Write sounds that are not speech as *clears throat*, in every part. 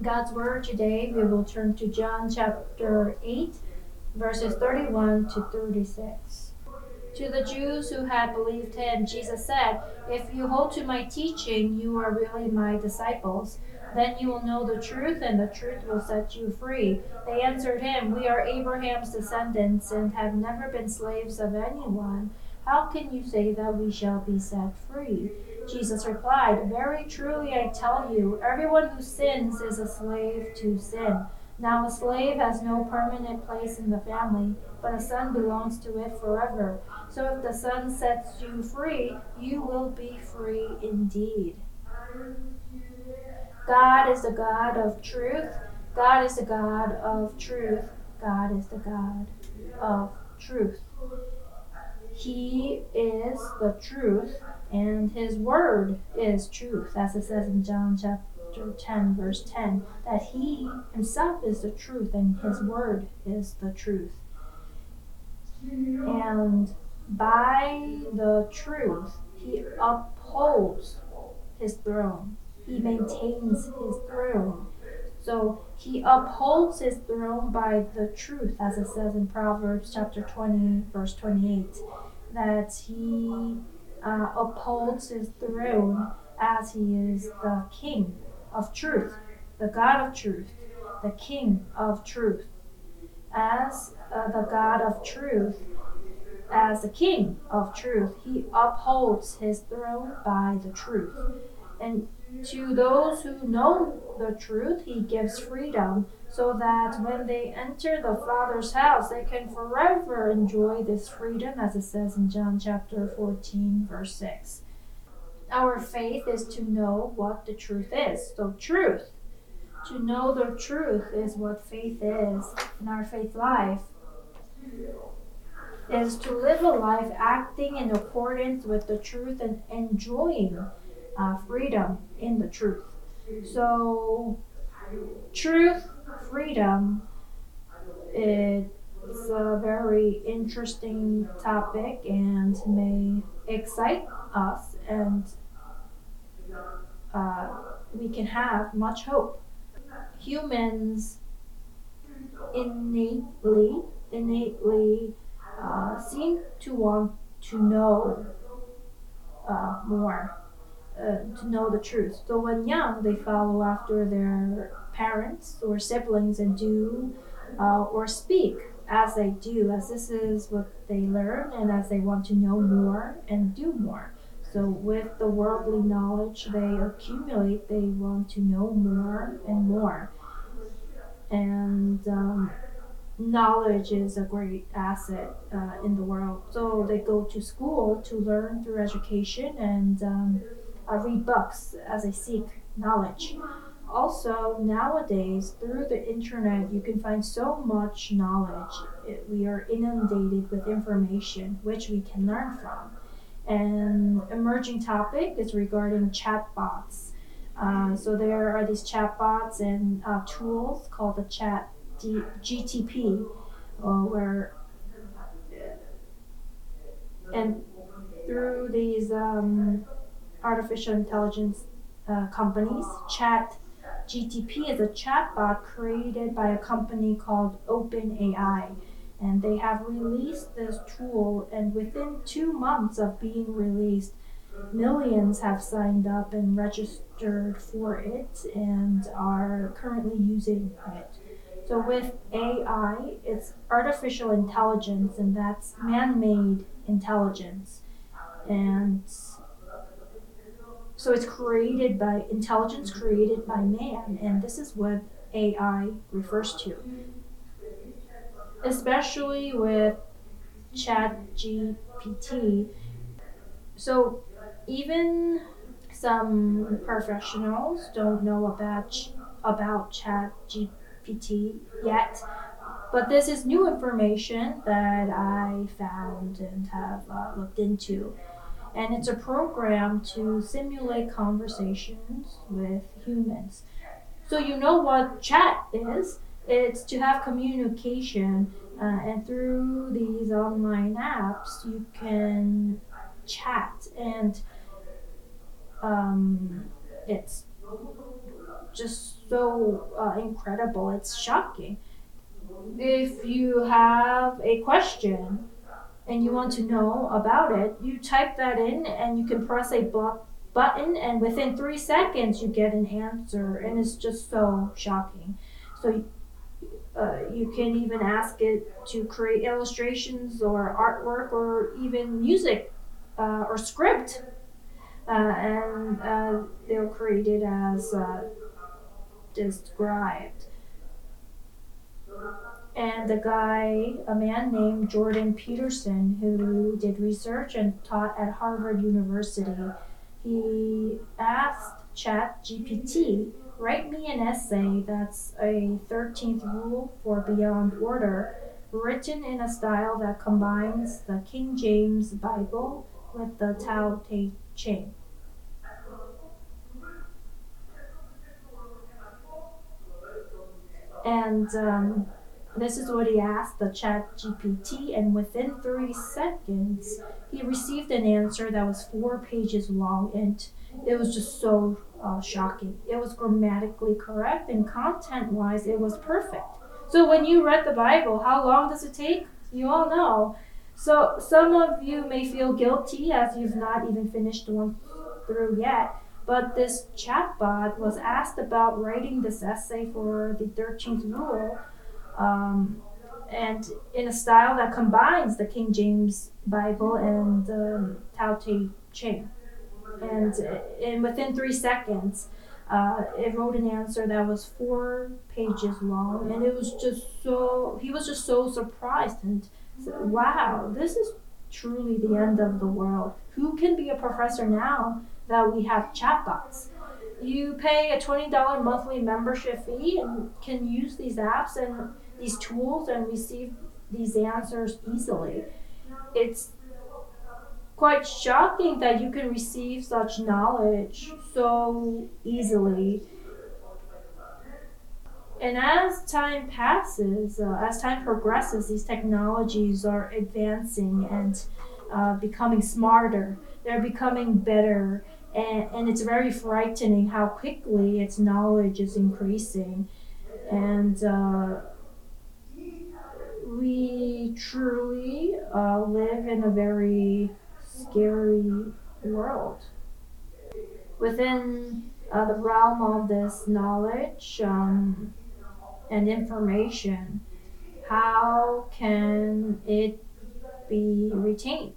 God's Word today, we will turn to John chapter 8, verses 31 to 36. To the Jews who had believed him, Jesus said, If you hold to my teaching, you are really my disciples. Then you will know the truth, and the truth will set you free. They answered him, We are Abraham's descendants and have never been slaves of anyone. How can you say that we shall be set free? Jesus replied, Very truly I tell you, everyone who sins is a slave to sin. Now a slave has no permanent place in the family, but a son belongs to it forever. So if the son sets you free, you will be free indeed. God is the God of truth. God is the God of truth. God is the God of truth. He is the truth, and His word is truth, as it says in John chapter 10, verse 10, that He Himself is the truth, and His word is the truth. And by the truth, He upholds His throne he maintains his throne. So he upholds his throne by the truth, as it says in Proverbs chapter 20, verse 28, that he uh, upholds his throne as he is the king of truth, the God of truth, the king of truth. As uh, the God of truth, as the king of truth, he upholds his throne by the truth. And to those who know the truth, he gives freedom so that when they enter the Father's house, they can forever enjoy this freedom, as it says in John chapter 14, verse 6. Our faith is to know what the truth is. So, truth. To know the truth is what faith is in our faith life. Is to live a life acting in accordance with the truth and enjoying uh, freedom in the truth. So, truth, freedom, it's a very interesting topic and may excite us, and uh, we can have much hope. Humans innately, innately uh, seem to want to know uh, more uh, to know the truth. So when young, they follow after their parents or siblings and do uh, or speak as they do, as this is what they learn and as they want to know more and do more. So with the worldly knowledge they accumulate, they want to know more and more. And um, knowledge is a great asset uh, in the world. So they go to school to learn through education and um, read books as they seek knowledge. Also, nowadays, through the internet, you can find so much knowledge. It, we are inundated with information which we can learn from. An emerging topic is regarding chatbots. Uh, so there are these chatbots and uh, tools called the Chat D- GTP, uh, where and through these um, artificial intelligence uh, companies. Chat GTP is a chatbot created by a company called OpenAI. And they have released this tool, and within two months of being released, millions have signed up and registered for it and are currently using it. So, with AI, it's artificial intelligence, and that's man made intelligence. And so it's created by intelligence created by man, and this is what AI refers to. Especially with Chat GPT. So even some professionals don't know about about Chat GPT yet, but this is new information that I found and have uh, looked into and it's a program to simulate conversations with humans. So you know what chat is? It's to have communication, uh, and through these online apps, you can chat, and um, it's just so uh, incredible. It's shocking. If you have a question and you want to know about it, you type that in and you can press a button, and within three seconds, you get an answer. And it's just so shocking. So uh, you can even ask it to create illustrations or artwork or even music uh, or script. Uh, and uh, they'll create it as uh, described. And the guy, a man named Jordan Peterson, who did research and taught at Harvard University, he asked ChatGPT Write me an essay that's a 13th rule for Beyond Order, written in a style that combines the King James Bible with the Tao Te Ching. And um, this is what he asked the chat GPT, and within 30 seconds, he received an answer that was four pages long, and it was just so uh, shocking. It was grammatically correct and content wise, it was perfect. So when you read the Bible, how long does it take? You all know. So some of you may feel guilty as you've not even finished one through yet. But this chatbot was asked about writing this essay for the 13th rule, um, and in a style that combines the King James Bible and um, Tao Te Ching and and within three seconds, uh, it wrote an answer that was four pages long, and it was just so he was just so surprised and said, "Wow, this is truly the end of the world. Who can be a professor now that we have chatbots?" You pay a twenty dollar monthly membership fee and can use these apps and these tools and receive these answers easily. It's quite shocking that you can receive such knowledge so easily. And as time passes, uh, as time progresses, these technologies are advancing and uh, becoming smarter. They're becoming better. And, and it's very frightening how quickly its knowledge is increasing. And uh, we truly uh, live in a very scary world. Within uh, the realm of this knowledge um, and information, how can it be retained?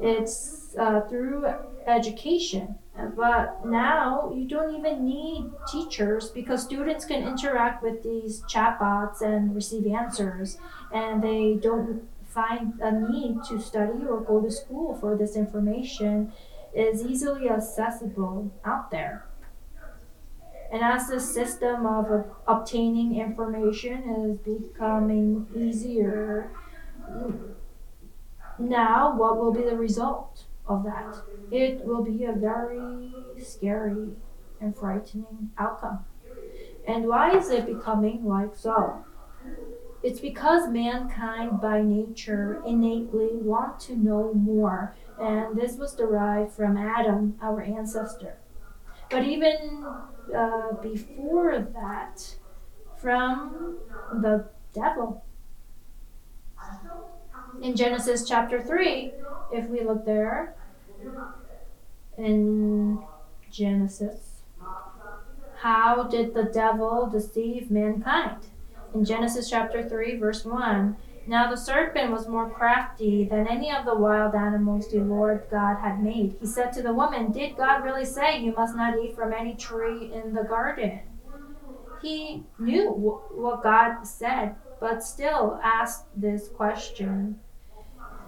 It's uh, through education. But now you don't even need teachers because students can interact with these chatbots and receive answers, and they don't find a need to study or go to school for this information. Is easily accessible out there. And as the system of obtaining information is becoming easier, now what will be the result of that? It will be a very scary and frightening outcome. And why is it becoming like so? It's because mankind by nature innately want to know more, and this was derived from Adam, our ancestor. But even uh, before that, from the devil. In Genesis chapter 3, if we look there, in Genesis, how did the devil deceive mankind? in Genesis chapter 3, verse 1. Now the serpent was more crafty than any of the wild animals the Lord God had made. He said to the woman, Did God really say you must not eat from any tree in the garden? He knew what God said, but still asked this question.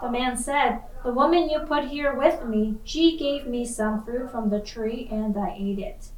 The man said, The woman you put here with me, she gave me some fruit from the tree, and I ate it.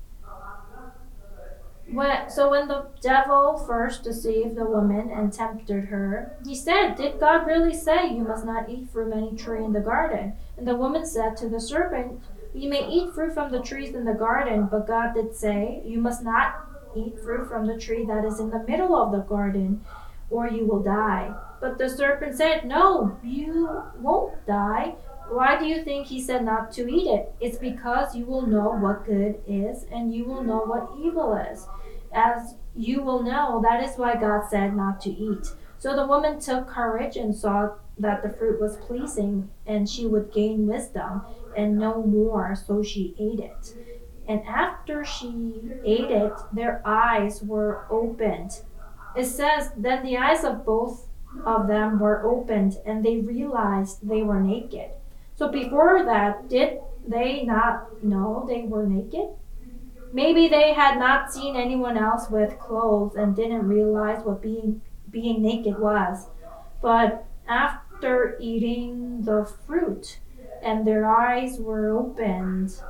When, so when the devil first deceived the woman and tempted her, he said, Did God really say you must not eat from any tree in the garden? And the woman said to the serpent, You may eat fruit from the trees in the garden, but God did say, You must not eat fruit from the tree that is in the middle of the garden, or you will die. But the serpent said, No, you won't die. Why do you think he said not to eat it? It's because you will know what good is, and you will know what evil is. As you will know, that is why God said not to eat. So the woman took courage and saw that the fruit was pleasing, and she would gain wisdom and know more, so she ate it. And after she ate it, their eyes were opened. It says, Then the eyes of both of them were opened, and they realized they were naked. So before that, did they not know they were naked? Maybe they had not seen anyone else with clothes and didn't realize what being being naked was. But after eating the fruit and their eyes were opened,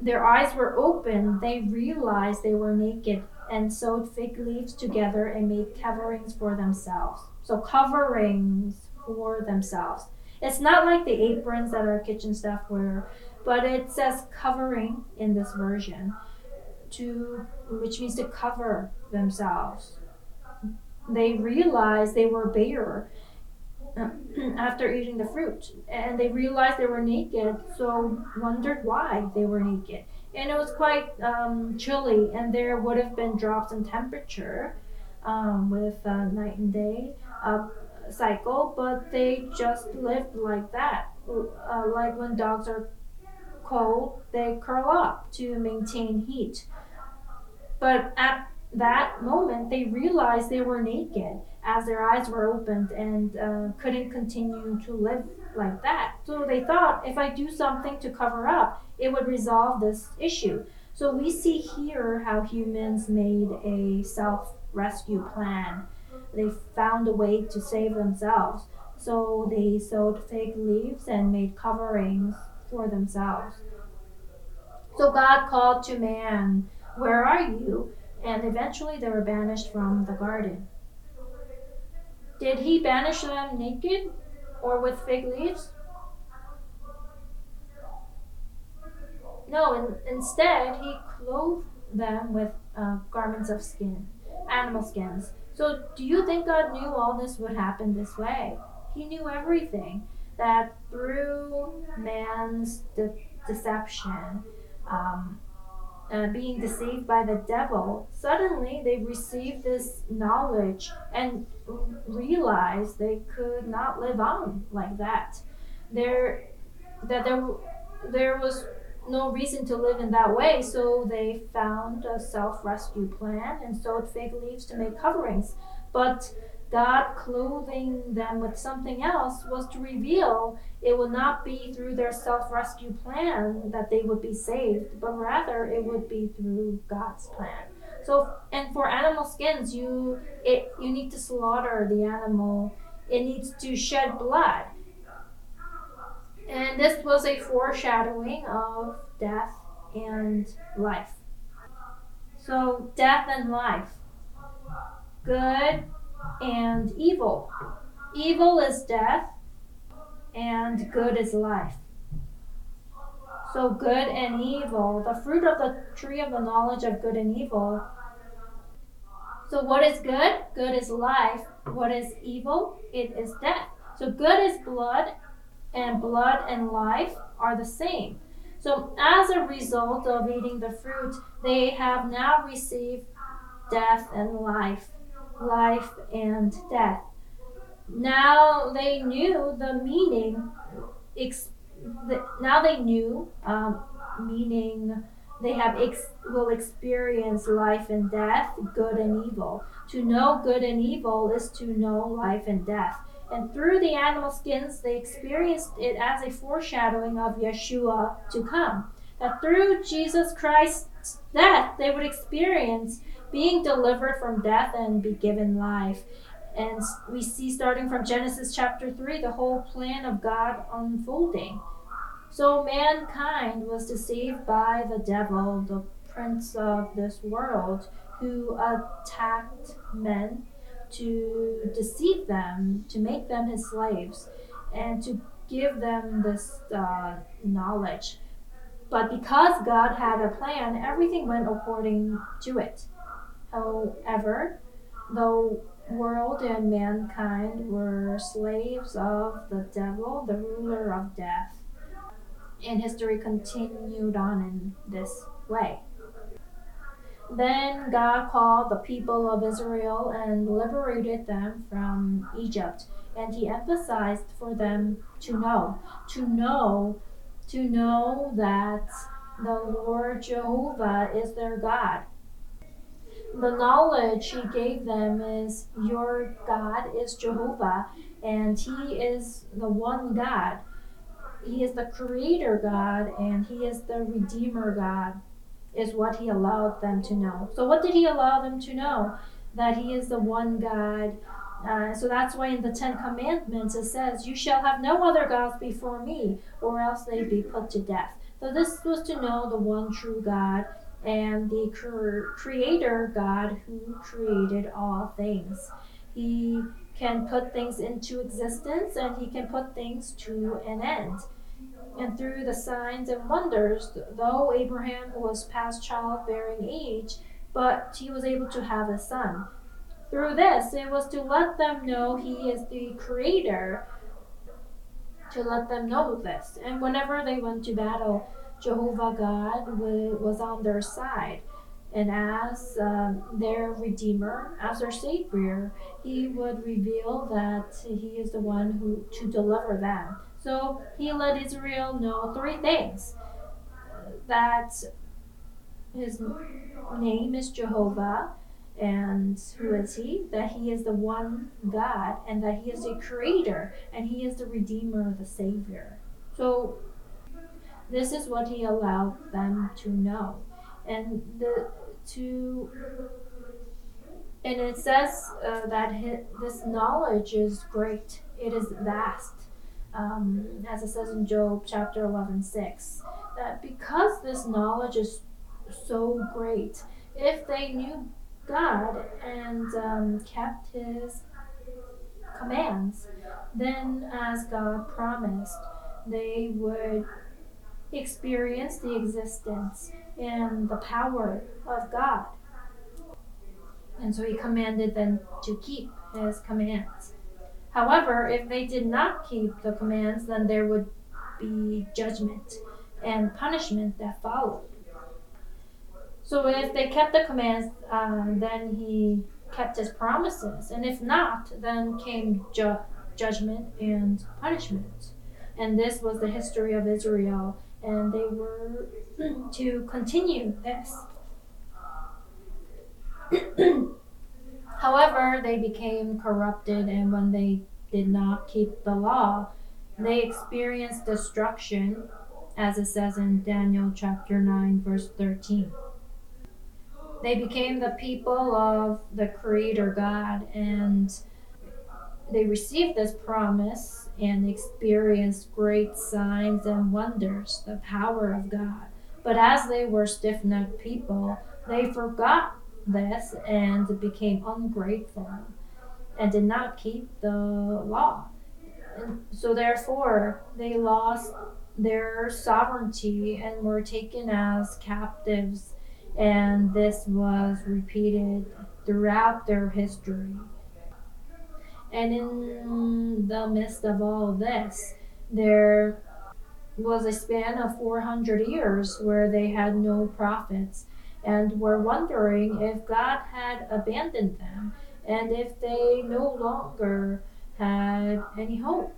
their eyes were opened, they realized they were naked and sewed fig leaves together and made coverings for themselves. So coverings for themselves. It's not like the aprons that our kitchen staff wear, but it says covering in this version, to which means to cover themselves. They realized they were bare uh, *clears throat* after eating the fruit, and they realized they were naked, so wondered why they were naked and it was quite um, chilly, and there would have been drops in temperature um, with uh, night and day uh, cycle, but they just lived like that. Uh, like when dogs are cold, they curl up to maintain heat. But at that moment, they realized they were naked as their eyes were opened and uh, couldn't continue to live like that. So they thought if I do something to cover up, it would resolve this issue. So we see here how humans made a self rescue plan. They found a way to save themselves. So they sewed fake leaves and made coverings for themselves. So God called to man, Where are you? And eventually they were banished from the garden. Did he banish them naked or with fig leaves? No, in, instead, he clothed them with uh, garments of skin, animal skins. So, do you think God knew all this would happen this way? He knew everything. That through man's de- deception, um, uh, being deceived by the devil, suddenly they received this knowledge and realized they could not live on like that. There, that there, there was no reason to live in that way, so they found a self rescue plan and sewed fig leaves to make coverings. But God clothing them with something else was to reveal it would not be through their self rescue plan that they would be saved, but rather it would be through God's plan. So, and for animal skins, you it you need to slaughter the animal. It needs to shed blood. And this was a foreshadowing of death and life. So, death and life. Good and evil. Evil is death, and good is life. So, good and evil, the fruit of the tree of the knowledge of good and evil. So, what is good? Good is life. What is evil? It is death. So, good is blood, and blood and life are the same. So, as a result of eating the fruit, they have now received death and life, life and death. Now they knew the meaning. Ex- the, now they knew um, meaning. They have ex- will experience life and death, good and evil. To know good and evil is to know life and death. And through the animal skins, they experienced it as a foreshadowing of Yeshua to come. That through Jesus Christ's death, they would experience being delivered from death and be given life. And we see starting from Genesis chapter 3 the whole plan of God unfolding. So mankind was deceived by the devil, the prince of this world, who attacked men to deceive them, to make them his slaves, and to give them this uh, knowledge. But because God had a plan, everything went according to it. However, the world and mankind were slaves of the devil, the ruler of death. And history continued on in this way. Then God called the people of Israel and liberated them from Egypt. And he emphasized for them to know, to know, to know that the Lord Jehovah is their God. The knowledge he gave them is your God is Jehovah, and he is the one God. He is the creator God, and he is the redeemer God is what he allowed them to know. So, what did he allow them to know? That he is the one God. Uh, so that's why in the Ten Commandments it says, You shall have no other gods before me, or else they be put to death. So, this was to know the one true God and the creator God who created all things. He can put things into existence and he can put things to an end and through the signs and wonders, though Abraham was past childbearing age, but he was able to have a son. Through this, it was to let them know he is the creator, to let them know this. And whenever they went to battle, Jehovah God was on their side. And as um, their Redeemer, as their Savior, He would reveal that He is the one who to deliver them. So he let Israel know three things that his name is Jehovah, and who is he? That he is the one God, and that he is the creator, and he is the redeemer, the savior. So this is what he allowed them to know. And the to and it says uh, that his, this knowledge is great. It is vast um, as it says in Job chapter 11, 6, that because this knowledge is so great, if they knew God and um, kept His commands, then as God promised, they would experience the existence and the power of God. And so He commanded them to keep His commands. However, if they did not keep the commands, then there would be judgment and punishment that followed. So if they kept the commands, um, then he kept his promises. And if not, then came ju- judgment and punishment. And this was the history of Israel, and they were *clears throat* to continue this. *clears throat* However, they became corrupted, and when they did not keep the law, they experienced destruction, as it says in Daniel chapter 9, verse 13. They became the people of the Creator God, and they received this promise and experienced great signs and wonders, the power of God. But as they were stiff necked people, they forgot this and became ungrateful and did not keep the law. And so therefore they lost their sovereignty and were taken as captives and this was repeated throughout their history. And in the midst of all of this, there was a span of 400 years where they had no prophets and were wondering if God had abandoned them and if they no longer had any hope.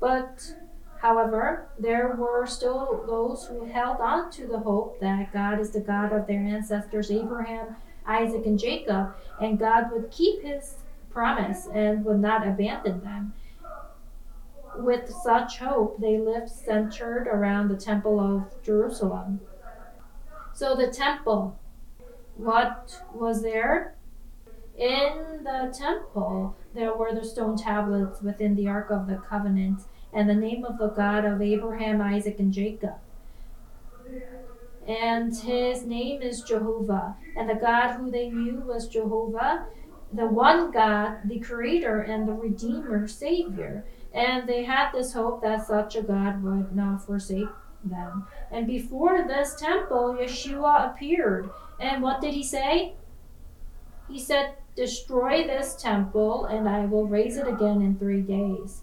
But, however, there were still those who held on to the hope that God is the God of their ancestors Abraham, Isaac, and Jacob, and God would keep his promise and would not abandon them. With such hope, they lived centered around the Temple of Jerusalem. So, the temple, what was there? In the temple, there were the stone tablets within the Ark of the Covenant and the name of the God of Abraham, Isaac, and Jacob. And his name is Jehovah. And the God who they knew was Jehovah, the one God, the Creator and the Redeemer, Savior. And they had this hope that such a God would not forsake them. And before this temple, Yeshua appeared. And what did he say? He said, Destroy this temple, and I will raise it again in three days.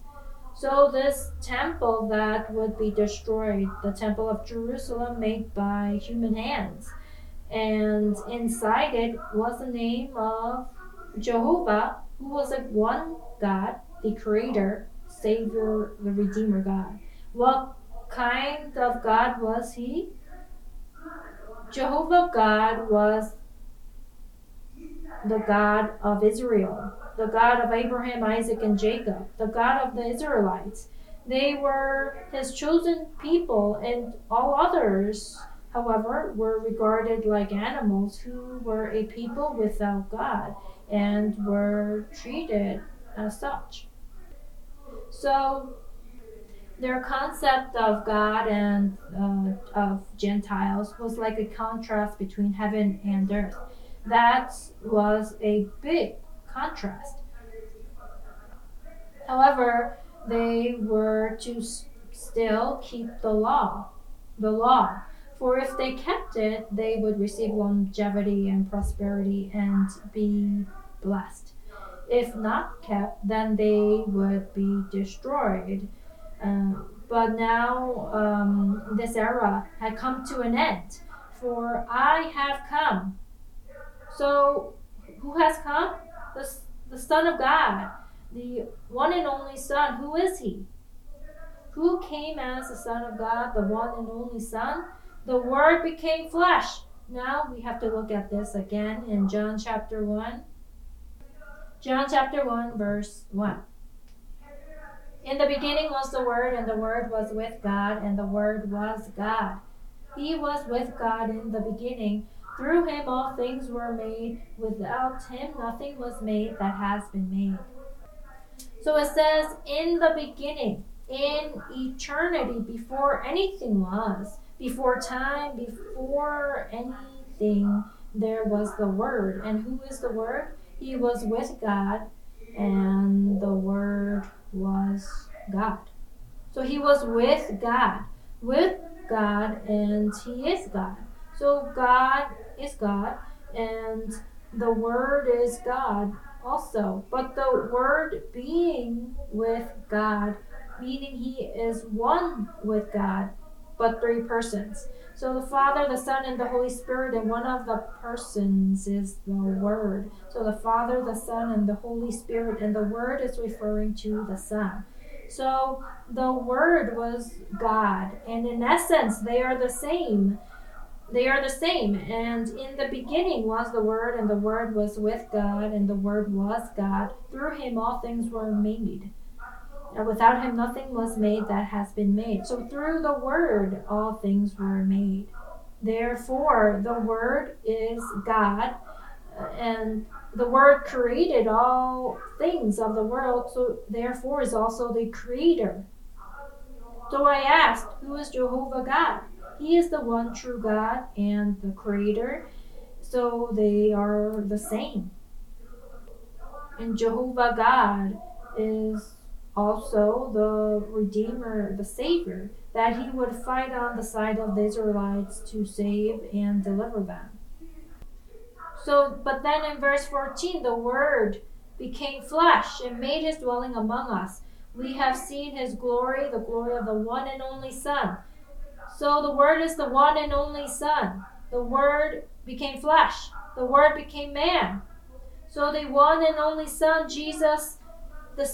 So, this temple that would be destroyed, the temple of Jerusalem made by human hands, and inside it was the name of Jehovah, who was a one God, the Creator, Savior, the Redeemer God. What kind of God was he? Jehovah God was the God of Israel, the God of Abraham, Isaac, and Jacob, the God of the Israelites. They were his chosen people, and all others, however, were regarded like animals who were a people without God and were treated as such. So, their concept of God and uh, of Gentiles was like a contrast between heaven and earth. That was a big contrast. However, they were to still keep the law, the law. For if they kept it, they would receive longevity and prosperity and be blessed. If not kept, then they would be destroyed. Um, but now um, this era had come to an end. For I have come. So, who has come? The, the Son of God, the one and only Son. Who is He? Who came as the Son of God, the one and only Son? The Word became flesh. Now we have to look at this again in John chapter 1. John chapter 1, verse 1. In the beginning was the Word, and the Word was with God, and the Word was God. He was with God in the beginning. Through him all things were made. Without him nothing was made that has been made. So it says, in the beginning, in eternity, before anything was, before time, before anything, there was the Word. And who is the Word? He was with God, and the Word was God. So he was with God, with God, and he is God. So God is God, and the Word is God also. But the Word being with God, meaning He is one with God, but three persons. So the Father, the Son, and the Holy Spirit, and one of the persons is the Word. So the Father, the Son, and the Holy Spirit, and the Word is referring to the Son. So the Word was God, and in essence, they are the same. They are the same. And in the beginning was the Word, and the Word was with God, and the Word was God. Through him all things were made. And without him nothing was made that has been made. So through the Word all things were made. Therefore, the Word is God, and the Word created all things of the world, so therefore is also the Creator. So I asked, Who is Jehovah God? He is the one true God and the Creator, so they are the same. And Jehovah God is also the Redeemer, the Savior, that he would fight on the side of the Israelites to save and deliver them. So, but then in verse 14, the Word became flesh and made his dwelling among us. We have seen his glory, the glory of the one and only Son. So the Word is the one and only Son. The Word became flesh. The Word became man. So the one and only Son, Jesus, the,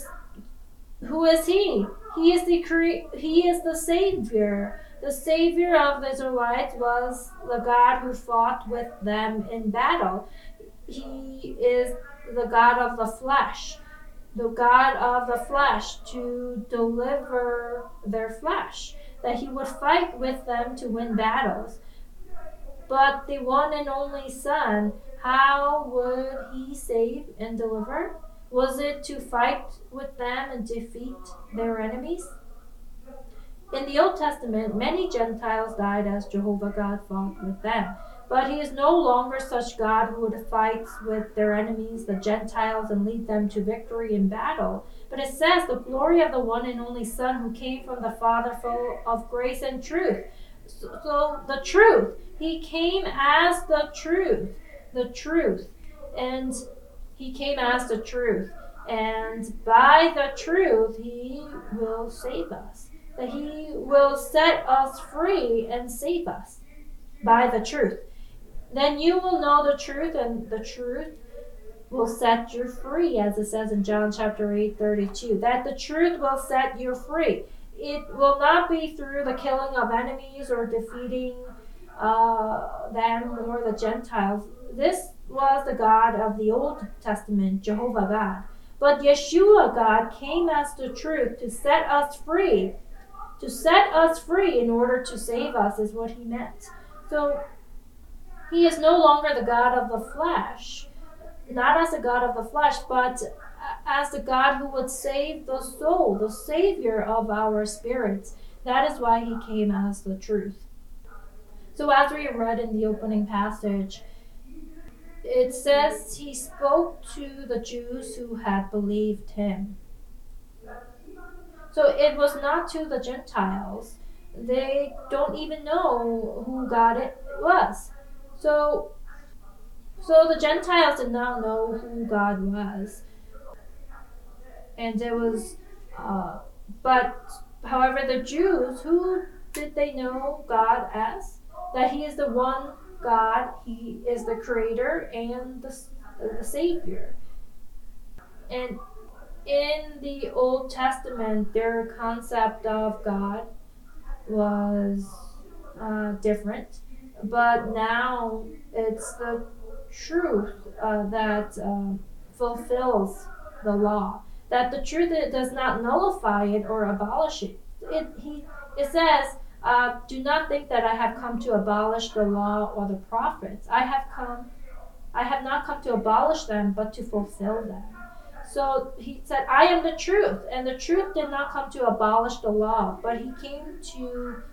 who is He? He is the cre- He is the Savior. The Savior of the Israelites was the God who fought with them in battle. He is the God of the flesh, the God of the flesh to deliver their flesh, that He would fight with them to win battles. But the one and only Son, how would He save and deliver? Was it to fight with them and defeat their enemies? In the Old Testament, many Gentiles died as Jehovah God fought with them. But he is no longer such God who would fight with their enemies, the Gentiles, and lead them to victory in battle. But it says, the glory of the one and only Son who came from the Father full of grace and truth. So, the truth. He came as the truth. The truth. And he came as the truth. And by the truth, he will save us that He will set us free and save us by the truth. Then you will know the truth, and the truth will set you free, as it says in John chapter 8 32. That the truth will set you free. It will not be through the killing of enemies or defeating uh, them or the Gentiles. This the God of the Old Testament, Jehovah God. But Yeshua God came as the truth to set us free to set us free in order to save us, is what he meant. So he is no longer the God of the flesh, not as the God of the flesh, but as the God who would save the soul, the Savior of our spirits. That is why he came as the truth. So, as we read in the opening passage, it says he spoke to the Jews who had believed him. So it was not to the Gentiles. They don't even know who God it was. So so the Gentiles did not know who God was. And it was uh, but however the Jews, who did they know God as? That he is the one God, he is the creator and the, the savior. And in the Old Testament, their concept of God was uh, different, but now it's the truth uh, that uh, fulfills the law. That the truth does not nullify it or abolish it. It he it says, uh, "Do not think that I have come to abolish the law or the prophets. I have come, I have not come to abolish them, but to fulfill them." So he said, I am the truth. And the truth did not come to abolish the law, but he came to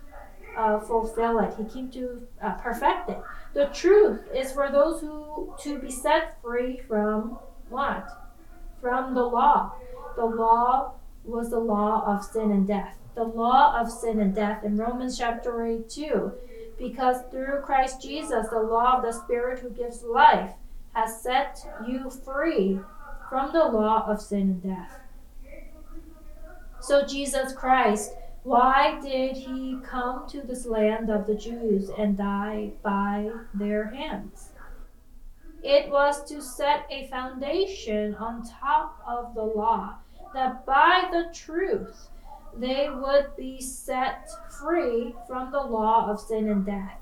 uh, fulfill it. He came to uh, perfect it. The truth is for those who to be set free from what? From the law. The law was the law of sin and death. The law of sin and death in Romans chapter 8 2. Because through Christ Jesus, the law of the Spirit who gives life has set you free from the law of sin and death. So, Jesus Christ, why did he come to this land of the Jews and die by their hands? It was to set a foundation on top of the law, that by the truth they would be set free from the law of sin and death.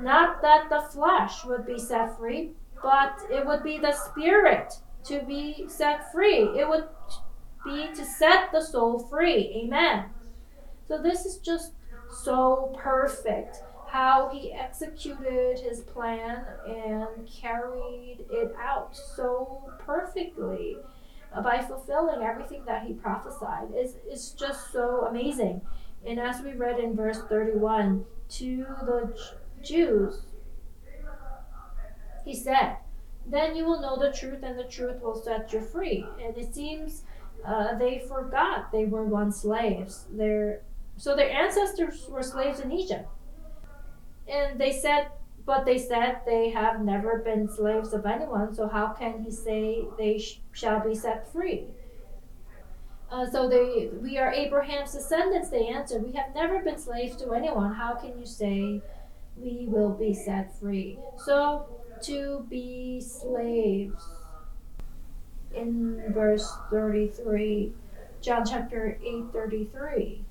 Not that the flesh would be set free, but it would be the spirit to be set free. It would be to set the soul free. Amen. So this is just so perfect how he executed his plan and carried it out so perfectly by fulfilling everything that he prophesied. It's, it's just so amazing. And as we read in verse 31, to the Jews, he said, then you will know the truth, and the truth will set you free. And it seems uh, they forgot they were once slaves. Their, so their ancestors were slaves in Egypt. And they said, but they said they have never been slaves of anyone, so how can he say they sh- shall be set free? Uh, so they, we are Abraham's descendants, they answered. We have never been slaves to anyone. How can you say we will be set free. So, to be slaves. In verse 33, John chapter 8 33.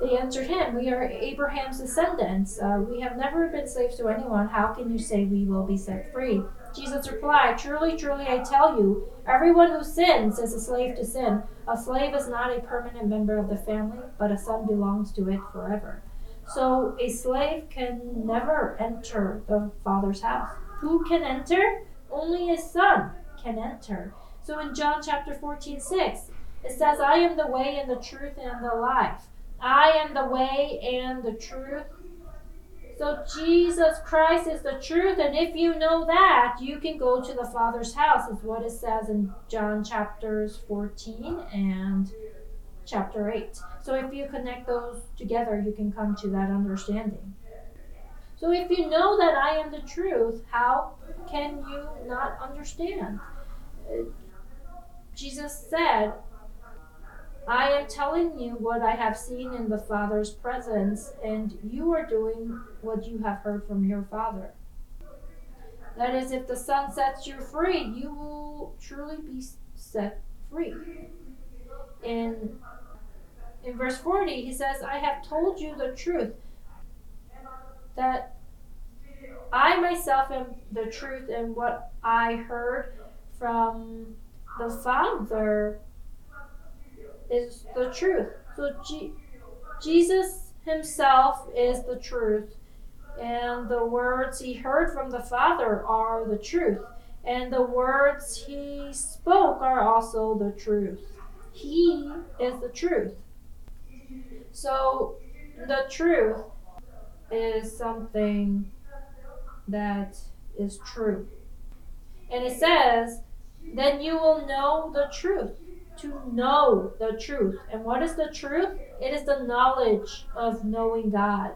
They answered him, We are Abraham's descendants. Uh, we have never been slaves to anyone. How can you say we will be set free? Jesus replied, Truly, truly, I tell you, everyone who sins is a slave to sin. A slave is not a permanent member of the family, but a son belongs to it forever. So a slave can never enter the father's house. Who can enter? Only a son can enter. So in John chapter 14, 6, it says, I am the way and the truth and the life. I am the way and the truth. So Jesus Christ is the truth, and if you know that, you can go to the Father's house, is what it says in John chapters 14 and chapter 8. So if you connect those together, you can come to that understanding. So if you know that I am the truth, how can you not understand? Uh, Jesus said, I am telling you what I have seen in the Father's presence, and you are doing what you have heard from your Father. That is, if the Son sets you free, you will truly be set free. In, in verse 40, he says, I have told you the truth, that I myself am the truth, and what I heard from the Father is the truth. So G- Jesus himself is the truth, and the words he heard from the Father are the truth, and the words he spoke are also the truth. He is the truth. So the truth is something that is true. And it says, then you will know the truth to know the truth. And what is the truth? It is the knowledge of knowing God.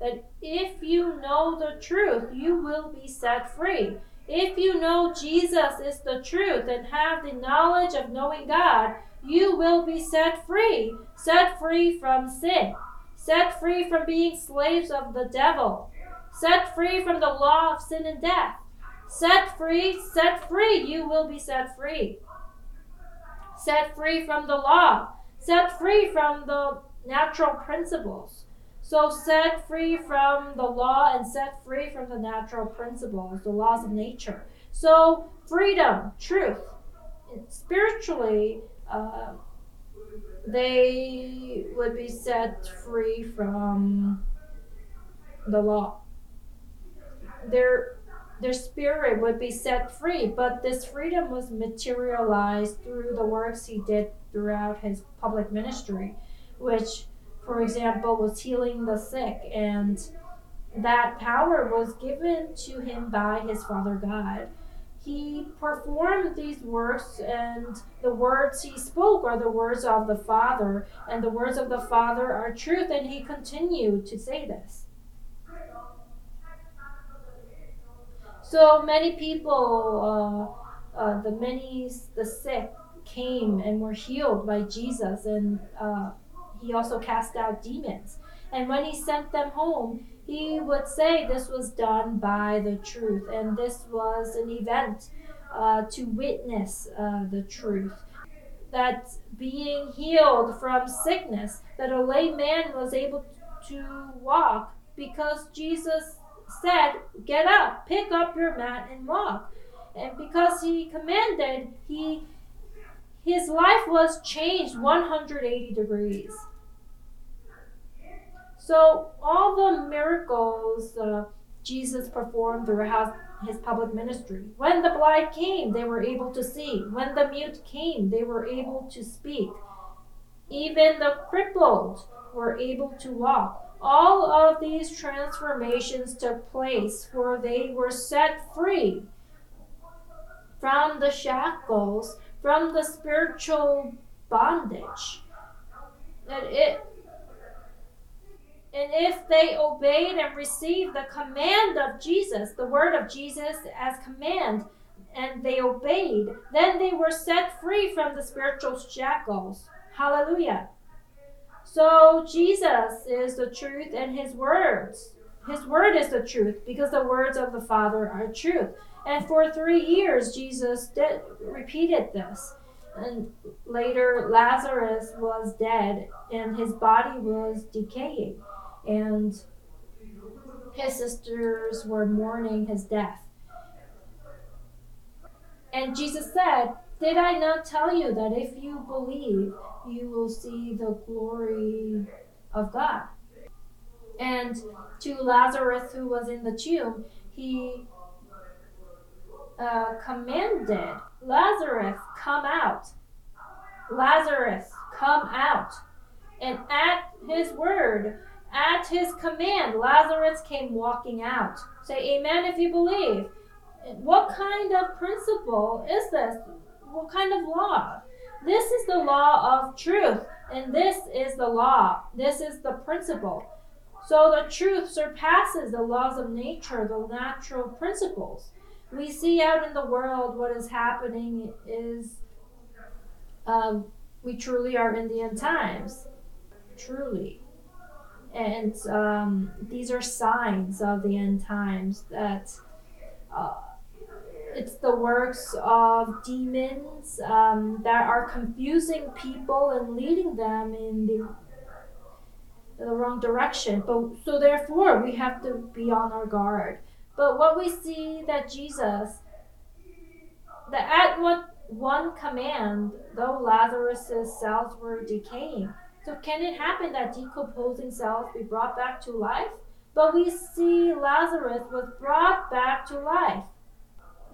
That if you know the truth, you will be set free. If you know Jesus is the truth and have the knowledge of knowing God, you will be set free. Set free from sin. Set free from being slaves of the devil. Set free from the law of sin and death. Set free, set free, you will be set free set free from the law, set free from the natural principles. So, set free from the law and set free from the natural principles, the laws of nature. So, freedom, truth. Spiritually, uh, they would be set free from the law. They're their spirit would be set free. But this freedom was materialized through the works he did throughout his public ministry, which, for example, was healing the sick. And that power was given to him by his Father God. He performed these works, and the words he spoke are the words of the Father, and the words of the Father are truth, and he continued to say this. So many people, uh, uh, the many, the sick came and were healed by Jesus, and uh, he also cast out demons. And when he sent them home, he would say this was done by the truth, and this was an event uh, to witness uh, the truth. That being healed from sickness, that a lame man was able to walk because Jesus said, Get up, pick up your mat, and walk. And because he commanded, he his life was changed 180 degrees. So all the miracles uh, Jesus performed throughout his public ministry. When the blind came, they were able to see. When the mute came, they were able to speak. Even the crippled were able to walk. All of these transformations took place where they were set free from the shackles, from the spiritual bondage. And it and if they obeyed and received the command of Jesus, the word of Jesus as command, and they obeyed, then they were set free from the spiritual shackles. Hallelujah. So Jesus is the truth and his words. His word is the truth because the words of the Father are truth. And for three years, Jesus did, repeated this. And later, Lazarus was dead and his body was decaying. And his sisters were mourning his death. And Jesus said, Did I not tell you that if you believe, you will see the glory of God? And to Lazarus, who was in the tomb, he uh, commanded, Lazarus, come out. Lazarus, come out. And at his word, at his command, Lazarus came walking out. Say amen if you believe. What kind of principle is this? What kind of law? This is the law of truth, and this is the law. This is the principle. So the truth surpasses the laws of nature, the natural principles. We see out in the world what is happening is um, we truly are in the end times. Truly. And um, these are signs of the end times that uh, it's the works of demons um, that are confusing people and leading them in the the wrong direction. But so therefore we have to be on our guard. But what we see that Jesus that at what one command, though Lazarus's cells were decaying. So can it happen that decomposing cells be brought back to life? But we see Lazarus was brought back to life.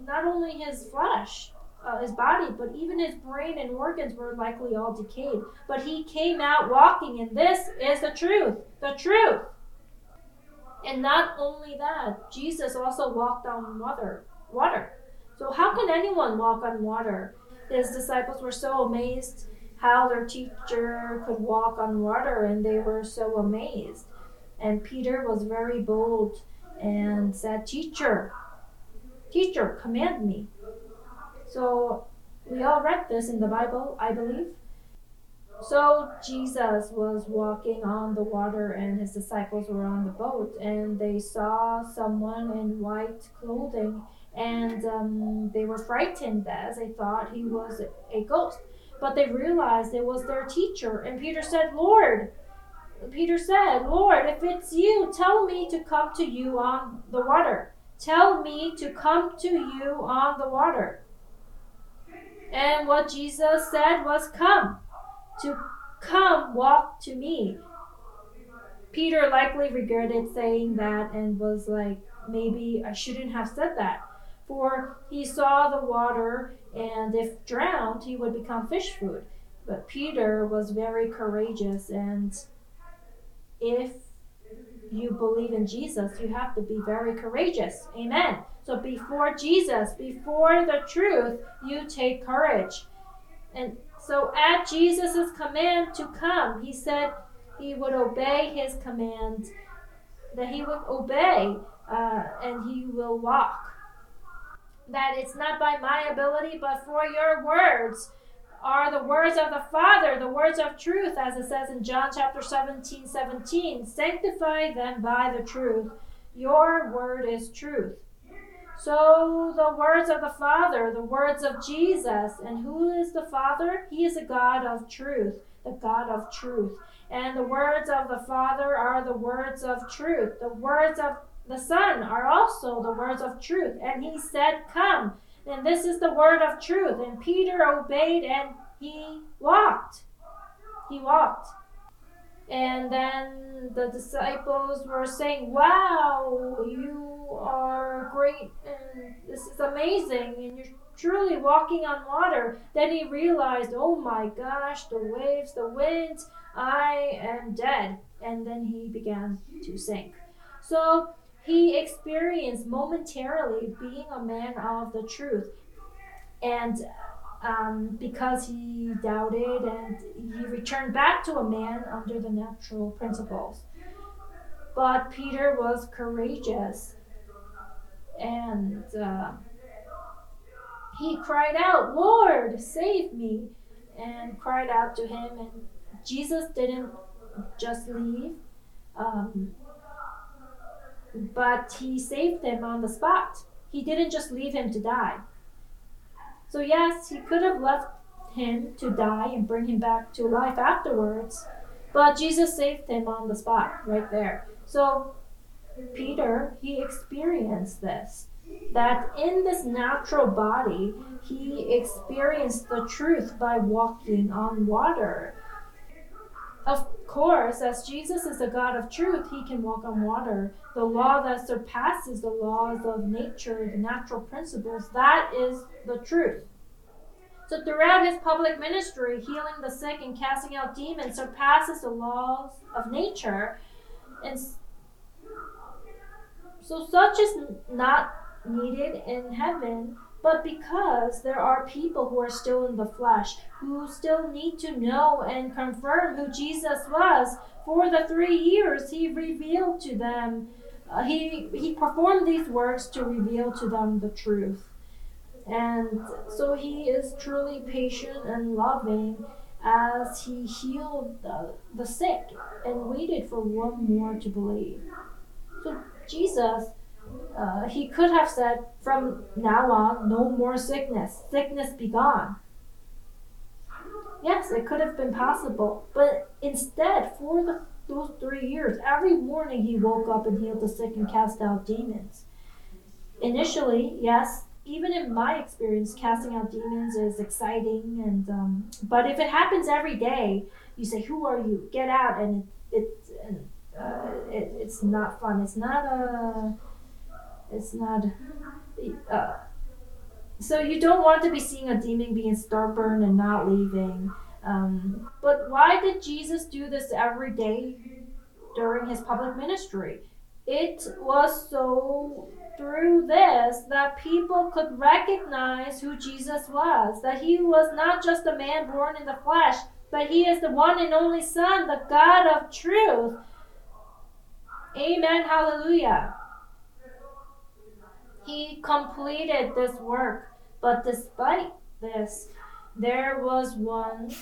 Not only his flesh, uh, his body, but even his brain and organs were likely all decayed. But he came out walking, and this is the truth. The truth. And not only that, Jesus also walked on water. Water. So how can anyone walk on water? His disciples were so amazed how their teacher could walk on water, and they were so amazed. And Peter was very bold and said, Teacher, teacher, command me. So we all read this in the Bible, I believe. So Jesus was walking on the water, and his disciples were on the boat, and they saw someone in white clothing, and um, they were frightened as they thought he was a ghost. But they realized it was their teacher, and Peter said, Lord, Peter said, Lord, if it's you, tell me to come to you on the water. Tell me to come to you on the water. And what Jesus said was, Come to come walk to me. Peter likely regretted saying that and was like, maybe I shouldn't have said that. For he saw the water, and if drowned, he would become fish food. But Peter was very courageous, and if you believe in Jesus, you have to be very courageous. Amen. So before Jesus, before the truth, you take courage. And so at Jesus' command to come, he said he would obey his command, that he would obey uh, and he will walk. That it's not by my ability, but for your words are the words of the Father, the words of truth, as it says in John chapter 17 17. Sanctify them by the truth. Your word is truth. So the words of the Father, the words of Jesus, and who is the Father? He is a God of truth, the God of truth. And the words of the Father are the words of truth. The words of the Son are also the words of truth. And he said, Come. And this is the word of truth. And Peter obeyed and he walked. He walked. And then the disciples were saying, Wow, you are great, and this is amazing, and you're truly walking on water. Then he realized, Oh my gosh, the waves, the winds, I am dead. And then he began to sink. So he experienced momentarily being a man of the truth. And um, because he doubted and he returned back to a man under the natural principles. But Peter was courageous and uh, he cried out, Lord, save me, and cried out to him. And Jesus didn't just leave. Um, but he saved him on the spot. He didn't just leave him to die. So, yes, he could have left him to die and bring him back to life afterwards, but Jesus saved him on the spot right there. So, Peter, he experienced this that in this natural body, he experienced the truth by walking on water. Of course, as Jesus is a God of truth, he can walk on water. The law that surpasses the laws of nature, the natural principles, that is the truth. So, throughout his public ministry, healing the sick and casting out demons surpasses the laws of nature. And so, such is not needed in heaven, but because there are people who are still in the flesh, who still need to know and confirm who Jesus was. For the three years, he revealed to them, uh, he, he performed these works to reveal to them the truth. And so he is truly patient and loving as he healed the, the sick and waited for one more to believe. So Jesus uh, he could have said, From now on, no more sickness. Sickness be gone. Yes, it could have been possible. But instead, for the, those three years, every morning he woke up and healed the sick and cast out demons. Initially, yes, even in my experience, casting out demons is exciting, and um, but if it happens every day, you say, "Who are you? Get out!" and it, it, uh, it it's not fun. It's not a it's not. Uh, so you don't want to be seeing a demon being stubborn and not leaving. Um, but why did Jesus do this every day during his public ministry? It was so through this that people could recognize who Jesus was, that he was not just a man born in the flesh, but he is the one and only Son, the God of truth. Amen. Hallelujah. He completed this work, but despite this, there was one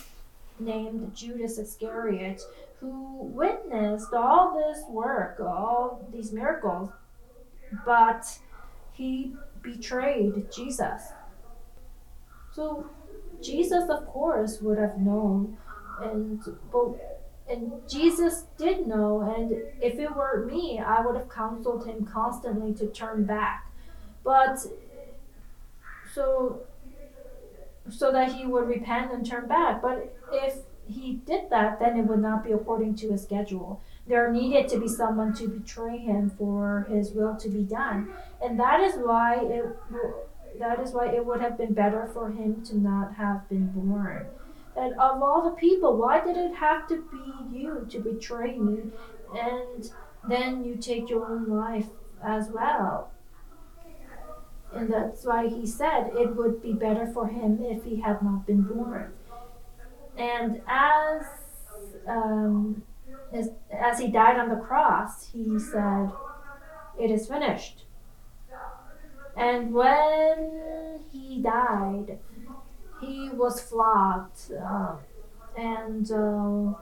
named Judas Iscariot who witnessed all this work, all these miracles, but he betrayed Jesus. So Jesus, of course, would have known, and but and Jesus did know, and if it were me, I would have counseled him constantly to turn back but so so that he would repent and turn back. But if he did that, then it would not be according to his schedule. There needed to be someone to betray him for his will to be done, and that is why it that is why it would have been better for him to not have been born. And of all the people, why did it have to be you to betray me, and then you take your own life as well? And that's why he said it would be better for him if he had not been born. And as um, as, as he died on the cross, he said, It is finished. And when he died, he was flogged uh, and uh,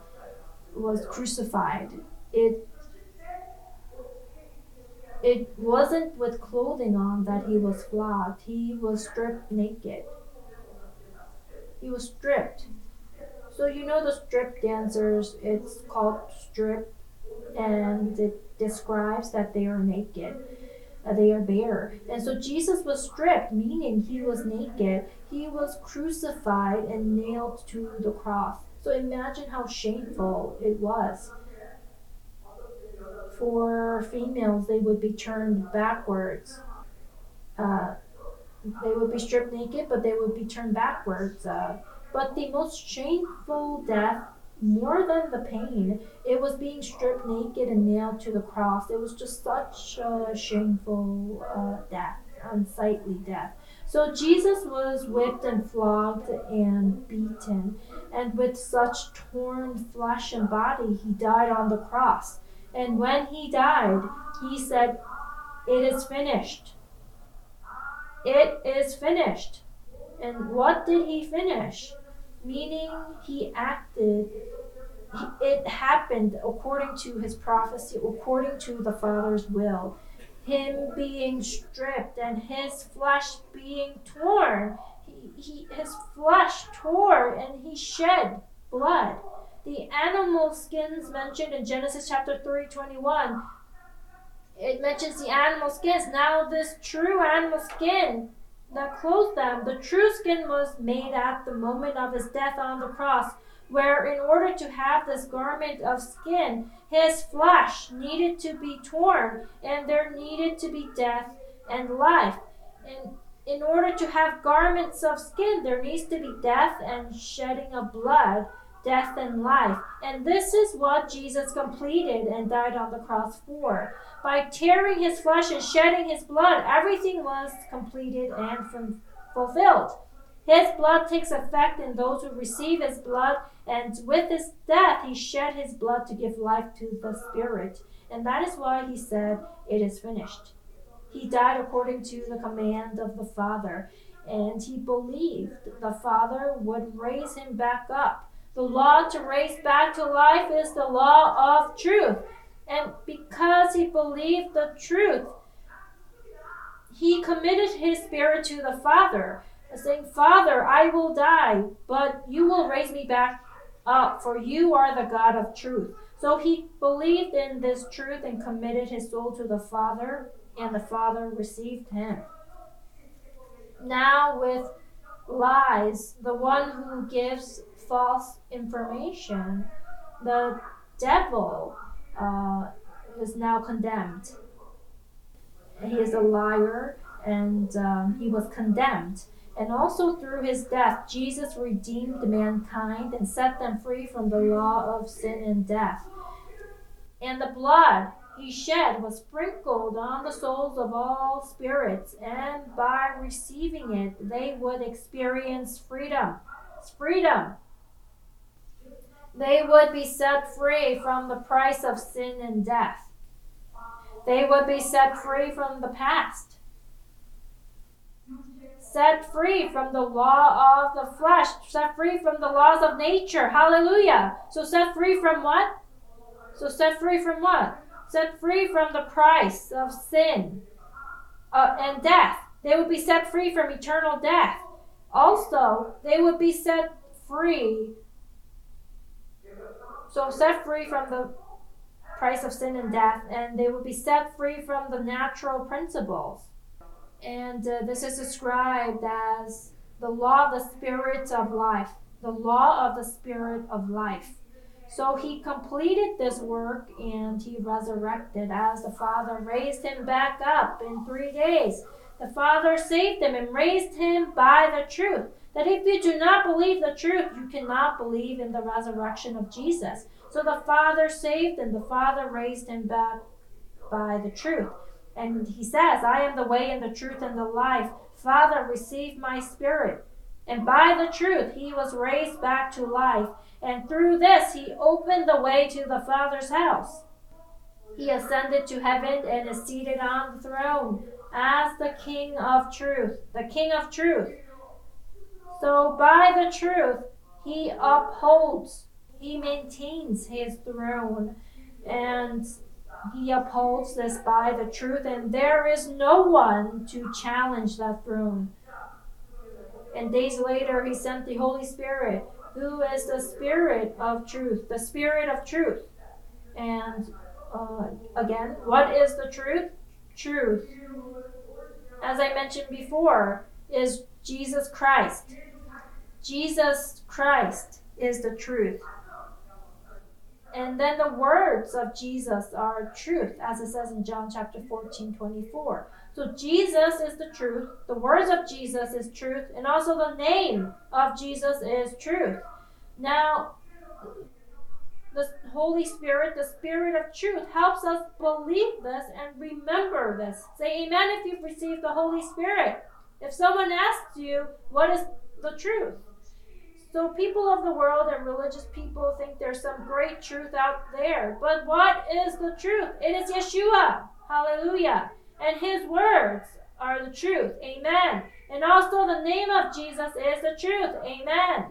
was crucified. It it wasn't with clothing on that he was flogged, he was stripped naked. He was stripped. So, you know, the strip dancers, it's called strip, and it describes that they are naked. Uh, they are bare. And so Jesus was stripped, meaning he was naked. He was crucified and nailed to the cross. So imagine how shameful it was for females, they would be turned backwards. Uh, they would be stripped naked, but they would be turned backwards. Uh, but the most shameful death, more than the pain, it was being stripped naked and nailed to the cross. It was just such a shameful uh, death, unsightly death. So Jesus was whipped and flogged and beaten, and with such torn flesh and body, he died on the cross. And when he died, he said, It is finished. It is finished. And what did he finish? Meaning he acted it happened according to his prophecy, according to the Father's will. Him being stripped and his flesh being torn. He, he, his flesh tore and he shed blood. The animal skins mentioned in Genesis chapter 3 21, it mentions the animal skins. Now, this true animal skin that clothed them, the true skin was made at the moment of his death on the cross where in order to have this garment of skin, his flesh needed to be torn, and there needed to be death and life. And in order to have garments of skin, there needs to be death and shedding of blood, death and life. And this is what Jesus completed and died on the cross for. By tearing his flesh and shedding his blood, everything was completed and fulfilled. His blood takes effect in those who receive his blood, and with his death, he shed his blood to give life to the Spirit. And that is why he said, It is finished. He died according to the command of the Father, and he believed the Father would raise him back up. The law to raise back to life is the law of truth. And because he believed the truth, he committed his spirit to the Father saying, Father, I will die, but you will raise me back up, for you are the God of truth. So he believed in this truth and committed his soul to the Father, and the Father received him. Now, with lies, the one who gives false information, the devil uh, is now condemned. He is a liar and um, he was condemned. And also through his death, Jesus redeemed mankind and set them free from the law of sin and death. And the blood he shed was sprinkled on the souls of all spirits, and by receiving it, they would experience freedom. It's freedom. They would be set free from the price of sin and death. They would be set free from the past set free from the law of the flesh, set free from the laws of nature. Hallelujah. So set free from what? So set free from what? Set free from the price of sin uh, and death. They would be set free from eternal death. Also, they would be set free. So set free from the price of sin and death, and they would be set free from the natural principles and uh, this is described as the law of the spirit of life. The law of the spirit of life. So he completed this work and he resurrected as the Father raised him back up in three days. The Father saved him and raised him by the truth. That if you do not believe the truth, you cannot believe in the resurrection of Jesus. So the Father saved and the Father raised him back by the truth. And he says, I am the way and the truth and the life. Father, receive my spirit. And by the truth, he was raised back to life. And through this, he opened the way to the Father's house. He ascended to heaven and is seated on the throne as the King of truth. The King of truth. So by the truth, he upholds, he maintains his throne. And he upholds this by the truth, and there is no one to challenge that throne. And days later, he sent the Holy Spirit, who is the Spirit of truth, the Spirit of truth. And uh, again, what is the truth? Truth, as I mentioned before, is Jesus Christ. Jesus Christ is the truth. And then the words of Jesus are truth, as it says in John chapter 14, 24. So Jesus is the truth, the words of Jesus is truth, and also the name of Jesus is truth. Now, the Holy Spirit, the Spirit of truth, helps us believe this and remember this. Say amen if you've received the Holy Spirit. If someone asks you, what is the truth? So people of the world and religious people think there's some great truth out there. But what is the truth? It is Yeshua. Hallelujah. And his words are the truth. Amen. And also the name of Jesus is the truth. Amen.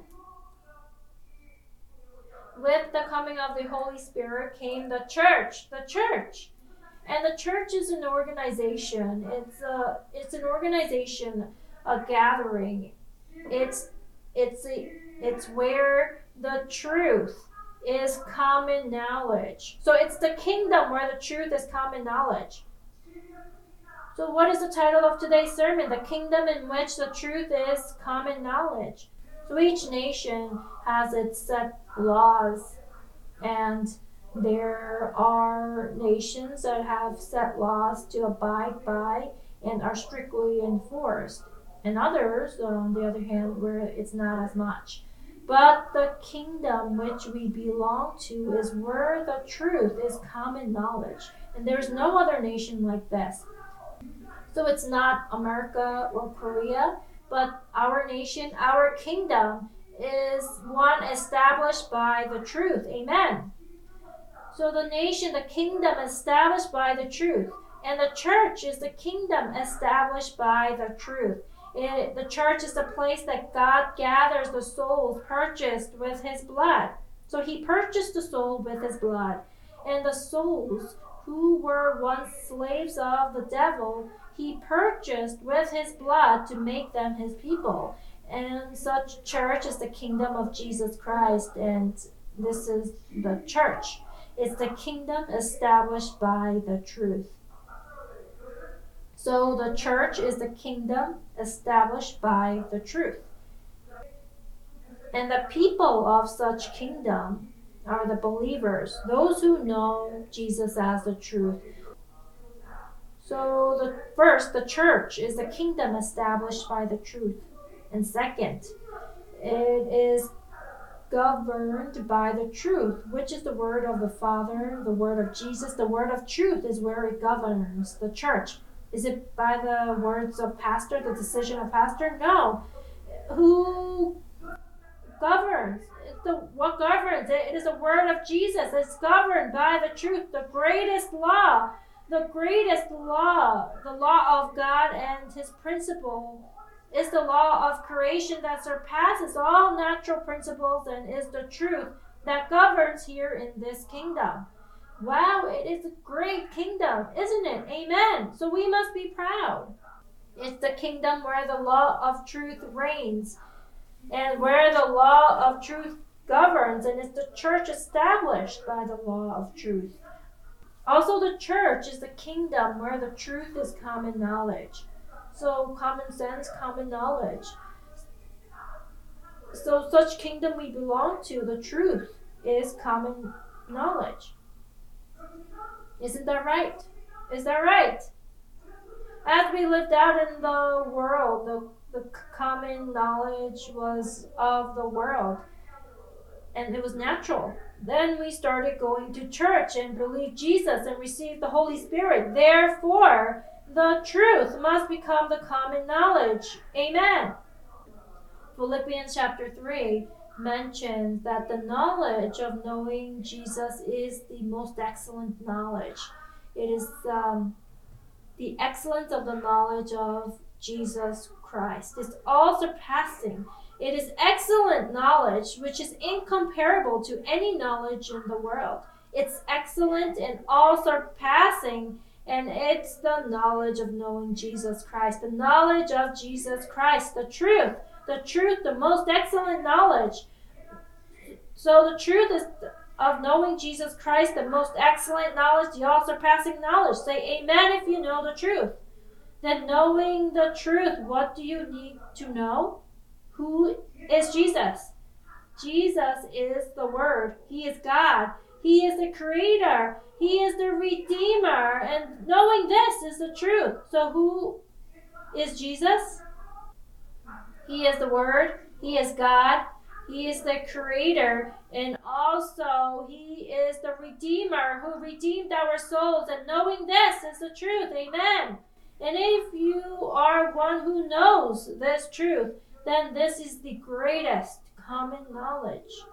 with the coming of the Holy Spirit came the church. The church. And the church is an organization. It's a it's an organization, a gathering. It's it's a, it's where the truth is common knowledge. So it's the kingdom where the truth is common knowledge. So what is the title of today's sermon? The kingdom in which the truth is common knowledge. So each nation has its set laws and there are nations that have set laws to abide by and are strictly enforced, and others, on the other hand, where it's not as much. But the kingdom which we belong to is where the truth is common knowledge, and there's no other nation like this. So it's not America or Korea, but our nation, our kingdom is one established by the truth. Amen. So the nation, the kingdom established by the truth. And the church is the kingdom established by the truth. It, the church is the place that God gathers the souls purchased with his blood. So he purchased the soul with his blood. And the souls who were once slaves of the devil, he purchased with his blood to make them his people. And such church is the kingdom of Jesus Christ, and this is the church. It's the kingdom established by the truth. So the church is the kingdom established by the truth. And the people of such kingdom are the believers, those who know Jesus as the truth. So the first, the church is the kingdom established by the truth. And second, it is governed by the truth, which is the word of the Father, the word of Jesus. The word of truth is where it governs the church. Is it by the words of pastor, the decision of pastor? No. Who governs? The what governs? It, It is the word of Jesus. It's governed by the truth, the greatest law, the greatest law, the law of God and his principle is the law of creation that surpasses all natural principles and is the truth that governs here in this kingdom. Wow, it is a great kingdom, isn't it? Amen. So we must be proud. It's the kingdom where the law of truth reigns and where the law of truth governs, and it's the church established by the law of truth. Also, the church is the kingdom where the truth is common knowledge. So common sense, common knowledge. So such kingdom we belong to, the truth is common knowledge. Isn't that right? Is that right? As we lived out in the world, the, the common knowledge was of the world. And it was natural. Then we started going to church and believed Jesus and received the Holy Spirit. Therefore, the truth must become the common knowledge. Amen. Philippians chapter 3 mentions that the knowledge of knowing Jesus is the most excellent knowledge. It is um, the excellence of the knowledge of Jesus Christ. It's all surpassing. It is excellent knowledge, which is incomparable to any knowledge in the world. It's excellent and all surpassing and it's the knowledge of knowing Jesus Christ, the knowledge of Jesus Christ, the truth, the truth, the most excellent knowledge. So the truth is of knowing Jesus Christ, the most excellent knowledge, the all surpassing knowledge. Say amen if you know the truth. Then, knowing the truth, what do you need to know? Who is Jesus? Jesus is the Word, He is God. He is the creator. He is the redeemer. And knowing this is the truth. So who is Jesus? He is the word. He is God. He is the creator. And also he is the redeemer who redeemed our souls. And knowing this is the truth. Amen. And if you are one who knows this truth, then this is the greatest common knowledge.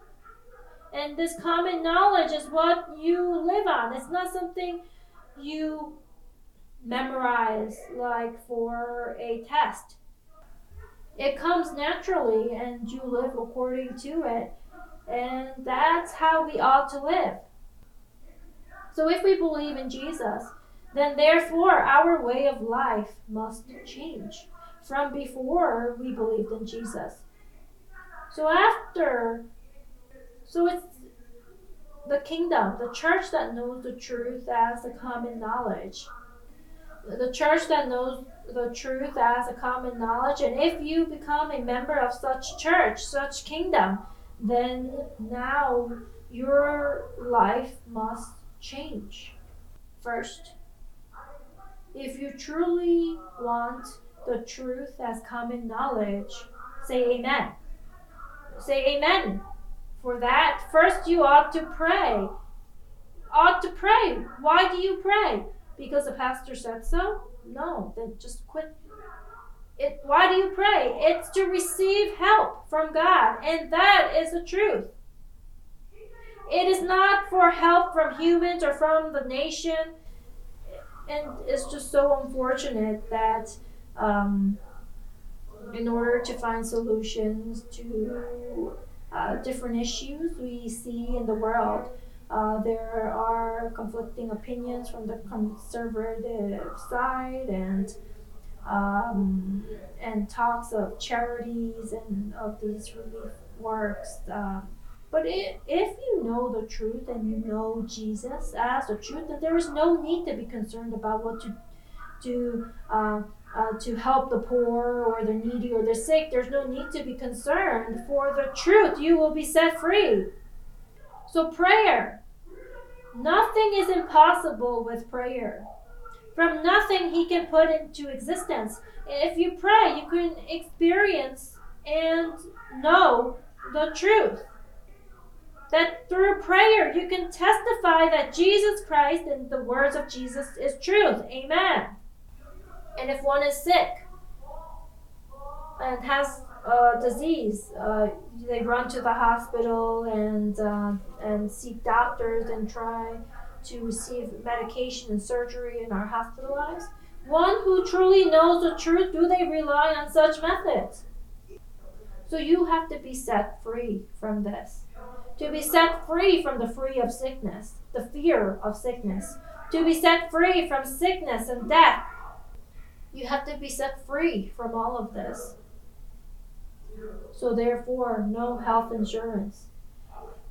And this common knowledge is what you live on. It's not something you memorize like for a test. It comes naturally and you live according to it. And that's how we ought to live. So if we believe in Jesus, then therefore our way of life must change from before we believed in Jesus. So after, so it's the kingdom, the church that knows the truth as the common knowledge. The church that knows the truth as a common knowledge. And if you become a member of such church, such kingdom, then now your life must change. First, if you truly want the truth as common knowledge, say amen. Say amen. For that, first you ought to pray. Ought to pray. Why do you pray? Because the pastor said so? No, then just quit. It, why do you pray? It's to receive help from God, and that is the truth. It is not for help from humans or from the nation. And it's just so unfortunate that um, in order to find solutions to uh, different issues we see in the world, uh, there are conflicting opinions from the conservative side and um, and talks of charities and of these relief works. Uh, but it, if you know the truth and you know Jesus as the truth, then there is no need to be concerned about what to do uh, uh, to help the poor or the needy or the sick. There's no need to be concerned. For the truth, you will be set free. So, prayer. Nothing is impossible with prayer. From nothing, He can put into existence. If you pray, you can experience and know the truth that through prayer you can testify that Jesus Christ and the words of Jesus is truth. Amen. And if one is sick and has a disease, uh, they run to the hospital and uh, and seek doctors and try to receive medication and surgery and are hospitalized. One who truly knows the truth, do they rely on such methods? So you have to be set free from this to be set free from the free of sickness, the fear of sickness, to be set free from sickness and death. You have to be set free from all of this. So, therefore, no health insurance.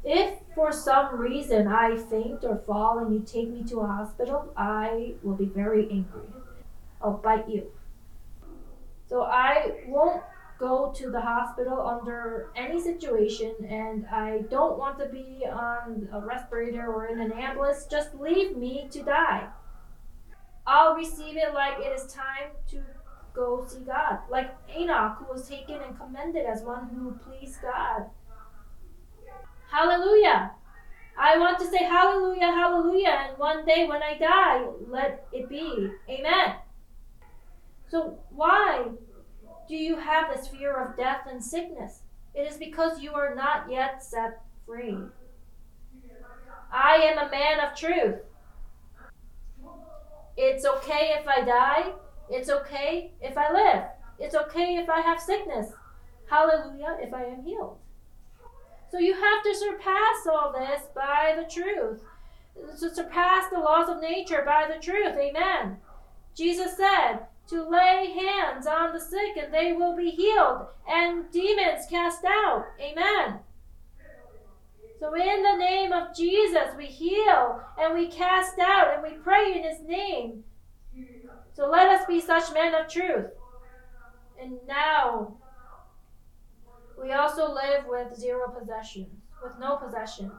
If for some reason I faint or fall and you take me to a hospital, I will be very angry. I'll bite you. So I won't go to the hospital under any situation and I don't want to be on a respirator or in an ambulance, just leave me to die. I'll receive it like it is time to go see God. Like Enoch, who was taken and commended as one who pleased God. Hallelujah. I want to say hallelujah, hallelujah, and one day when I die, let it be. Amen. So, why do you have this fear of death and sickness? It is because you are not yet set free. I am a man of truth. It's okay if I die. It's okay if I live. It's okay if I have sickness. Hallelujah, if I am healed. So you have to surpass all this by the truth. To surpass the laws of nature by the truth. Amen. Jesus said, to lay hands on the sick and they will be healed and demons cast out. Amen. So, in the name of Jesus, we heal and we cast out and we pray in his name. So, let us be such men of truth. And now, we also live with zero possessions, with no possessions.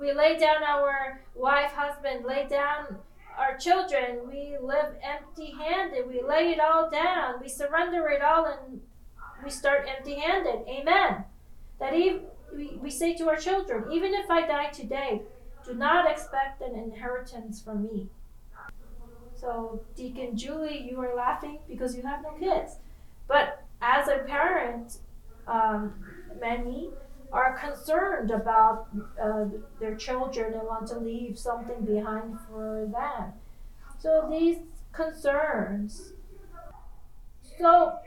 We lay down our wife, husband, lay down our children, we live empty handed. We lay it all down. We surrender it all and we start empty handed. Amen. That even, we, we say to our children, even if I die today, do not expect an inheritance from me. So, Deacon Julie, you are laughing because you have no kids. But as a parent, um, many are concerned about uh, their children and want to leave something behind for them. So these concerns so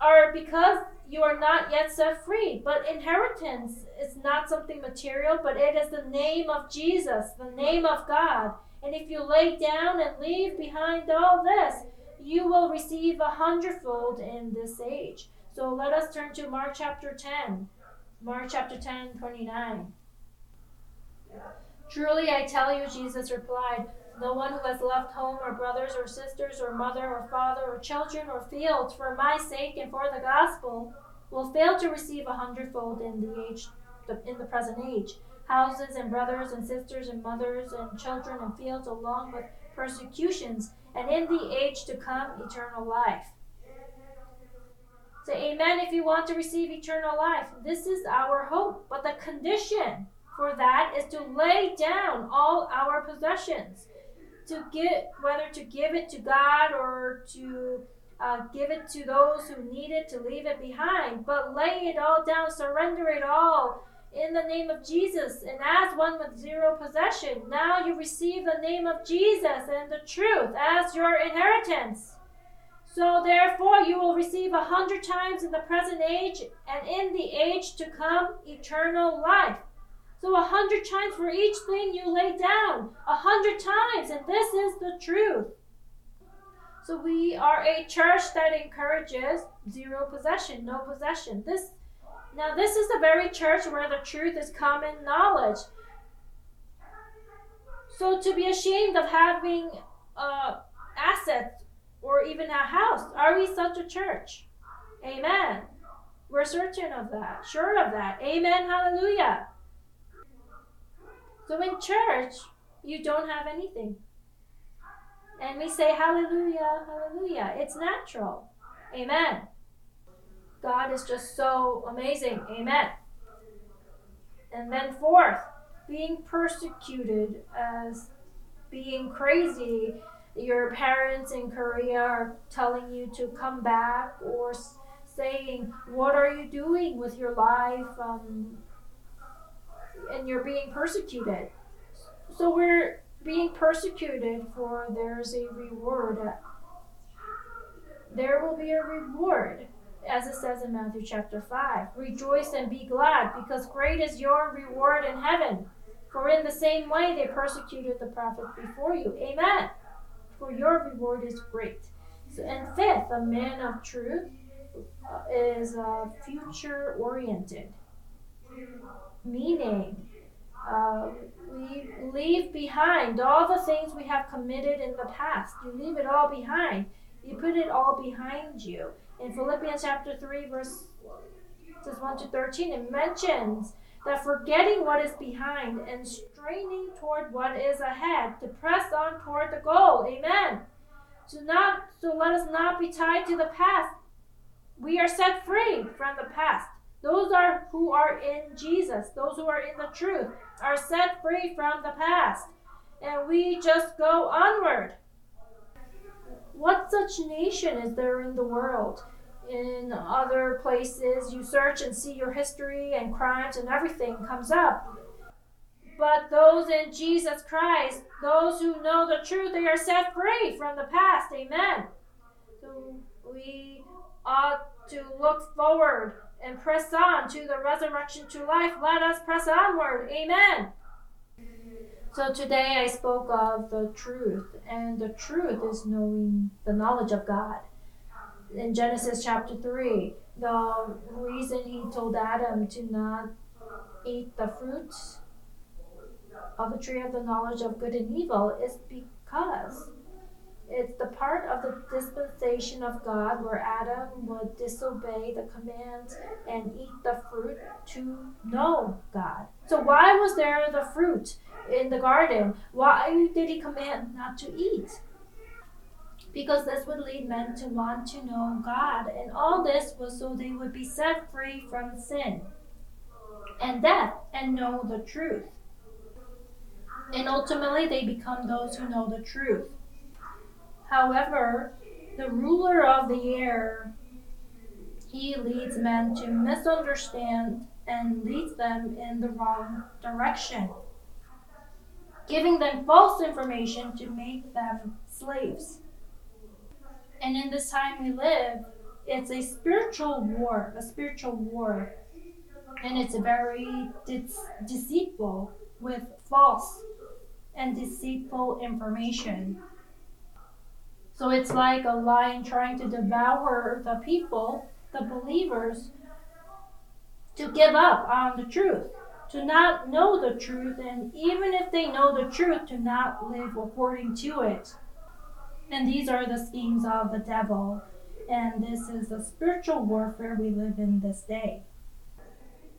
are because you are not yet set free. But inheritance is not something material, but it is the name of Jesus, the name of God. And if you lay down and leave behind all this, you will receive a hundredfold in this age. So let us turn to Mark chapter 10. Mark chapter 10, 29. Truly I tell you, Jesus replied, no one who has left home or brothers or sisters or mother or father or children or fields for my sake and for the gospel will fail to receive a hundredfold in the age in the present age houses and brothers and sisters and mothers and children and fields along with persecutions and in the age to come eternal life. Say amen if you want to receive eternal life. This is our hope but the condition for that is to lay down all our possessions to get whether to give it to God or to uh, give it to those who need it, to leave it behind, but lay it all down, surrender it all in the name of Jesus. And as one with zero possession, now you receive the name of Jesus and the truth as your inheritance. So therefore, you will receive a hundred times in the present age, and in the age to come, eternal life. So a hundred times for each thing you lay down, a hundred times, and this is the truth. So we are a church that encourages zero possession, no possession. This now this is the very church where the truth is common knowledge. So to be ashamed of having uh, assets or even a house, are we such a church? Amen. We're certain of that, sure of that. Amen. Hallelujah. So in church, you don't have anything. And we say hallelujah, hallelujah. It's natural. Amen. God is just so amazing. Amen. And then, fourth, being persecuted as being crazy. Your parents in Korea are telling you to come back or saying, What are you doing with your life? Um, and you're being persecuted. So we're being persecuted for there's a reward. There will be a reward, as it says in Matthew chapter 5. Rejoice and be glad, because great is your reward in heaven. For in the same way they persecuted the prophets before you. Amen. For your reward is great. So, and fifth, a man of truth uh, is uh, future oriented meaning uh, we leave behind all the things we have committed in the past. You leave it all behind. You put it all behind you. In Philippians chapter 3, verse 1 to 13, it mentions that forgetting what is behind and straining toward what is ahead, to press on toward the goal. Amen. So not so let us not be tied to the past. We are set free from the past. Those are who are in Jesus, those who are in the truth, are set free from the past. And we just go onward. What such nation is there in the world? In other places, you search and see your history and crimes and everything comes up. But those in Jesus Christ, those who know the truth, they are set free from the past. Amen. So we ought to look forward and press on to the resurrection to life. Let us press onward. Amen. So today I spoke of the truth, and the truth is knowing the knowledge of God. In Genesis chapter 3, the reason he told Adam to not eat the fruit of the tree of the knowledge of good and evil is because it's the part of the dispensation of God where Adam would disobey the command and eat the fruit to know God. So, why was there the fruit in the garden? Why did he command not to eat? Because this would lead men to want to know God. And all this was so they would be set free from sin and death and know the truth. And ultimately, they become those who know the truth. However, the ruler of the air, he leads men to misunderstand and leads them in the wrong direction, giving them false information to make them slaves. And in this time we live, it's a spiritual war, a spiritual war, and it's very de- deceitful with false and deceitful information. So it's like a lion trying to devour the people, the believers, to give up on the truth, to not know the truth, and even if they know the truth, to not live according to it. And these are the schemes of the devil. And this is the spiritual warfare we live in this day.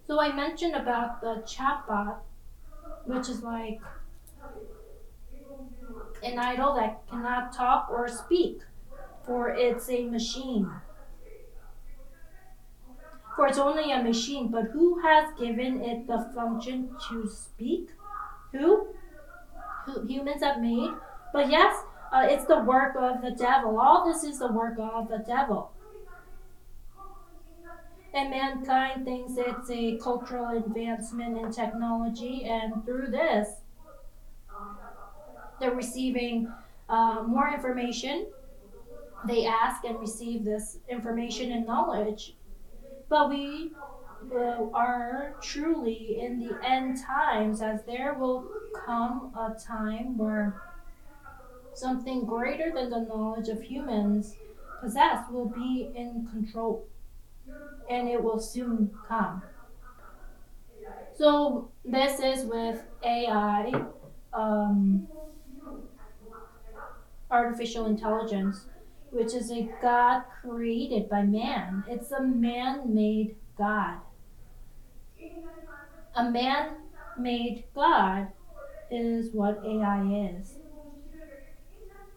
So I mentioned about the chatbot, which is like an idol that cannot talk or speak, for it's a machine. For it's only a machine, but who has given it the function to speak? Who? Who humans have made? But yes, uh, it's the work of the devil. All this is the work of the devil. And mankind thinks it's a cultural advancement in technology, and through this, they're receiving uh, more information. They ask and receive this information and knowledge. But we uh, are truly in the end times, as there will come a time where something greater than the knowledge of humans possess will be in control. And it will soon come. So, this is with AI. Um, artificial intelligence, which is a God created by man. It's a man made God. A man made God is what AI is.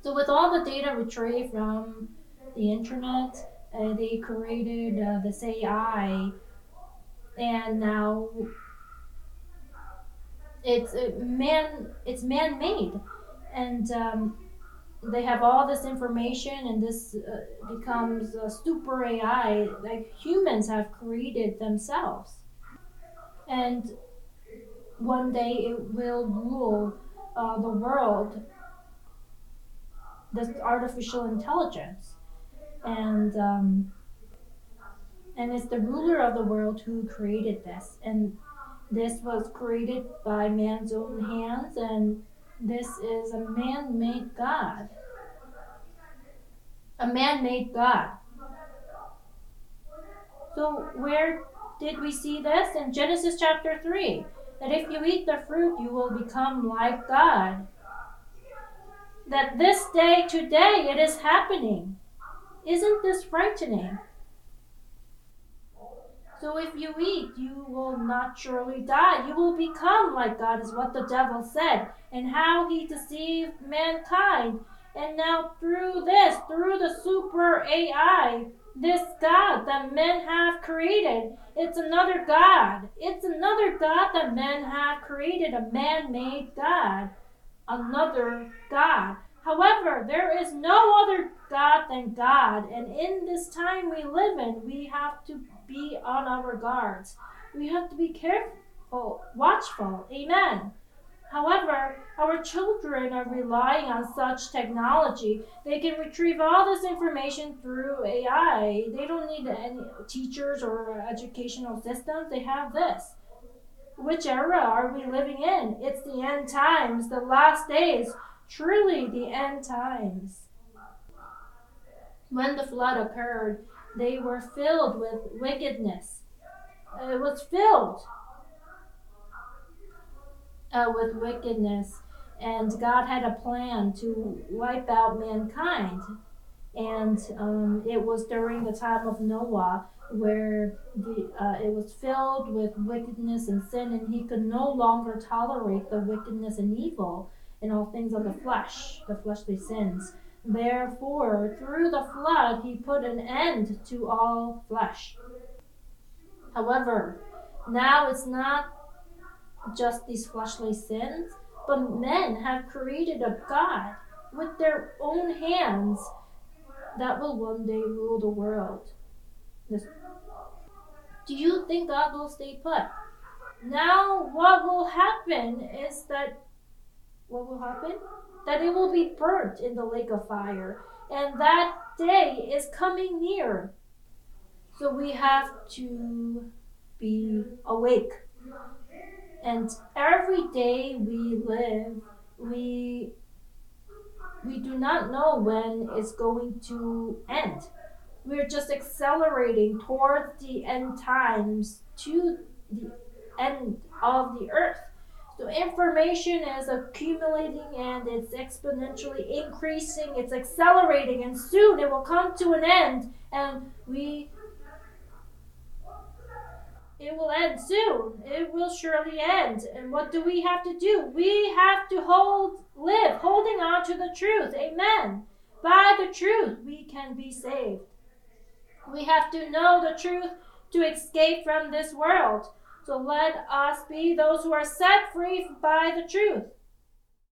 So, with all the data retrieved from the internet, uh, they created uh, this AI, and now it's uh, man. It's man-made, and um, they have all this information and this uh, becomes a super AI like humans have created themselves. And one day it will rule uh, the world, this artificial intelligence. And, um, and it's the ruler of the world who created this. And this was created by man's own hands and this is a man made God. A man made God. So, where did we see this? In Genesis chapter 3 that if you eat the fruit, you will become like God. That this day, today, it is happening. Isn't this frightening? So if you eat, you will not surely die. You will become like God, is what the devil said, and how he deceived mankind. And now through this, through the super AI, this God that men have created, it's another God. It's another God that men have created, a man made God. Another God. However, there is no other God than God, and in this time we live in, we have to be on our guards. We have to be careful, watchful. Amen. However, our children are relying on such technology. They can retrieve all this information through AI. They don't need any teachers or educational systems. They have this. Which era are we living in? It's the end times, the last days, truly the end times. When the flood occurred, they were filled with wickedness. It was filled uh, with wickedness, and God had a plan to wipe out mankind. And um, it was during the time of Noah where the, uh, it was filled with wickedness and sin, and he could no longer tolerate the wickedness and evil and all things of the flesh, the fleshly sins. Therefore, through the flood, he put an end to all flesh. However, now it's not just these fleshly sins, but men have created a God with their own hands that will one day rule the world. This. Do you think God will stay put? Now, what will happen is that what will happen? That it will be burnt in the lake of fire, and that day is coming near. So we have to be awake. And every day we live, we we do not know when it's going to end. We're just accelerating towards the end times to the end of the earth. So information is accumulating and it's exponentially increasing, it's accelerating, and soon it will come to an end, and we it will end soon. It will surely end. And what do we have to do? We have to hold, live, holding on to the truth. Amen. By the truth, we can be saved. We have to know the truth to escape from this world. So let us be those who are set free by the truth.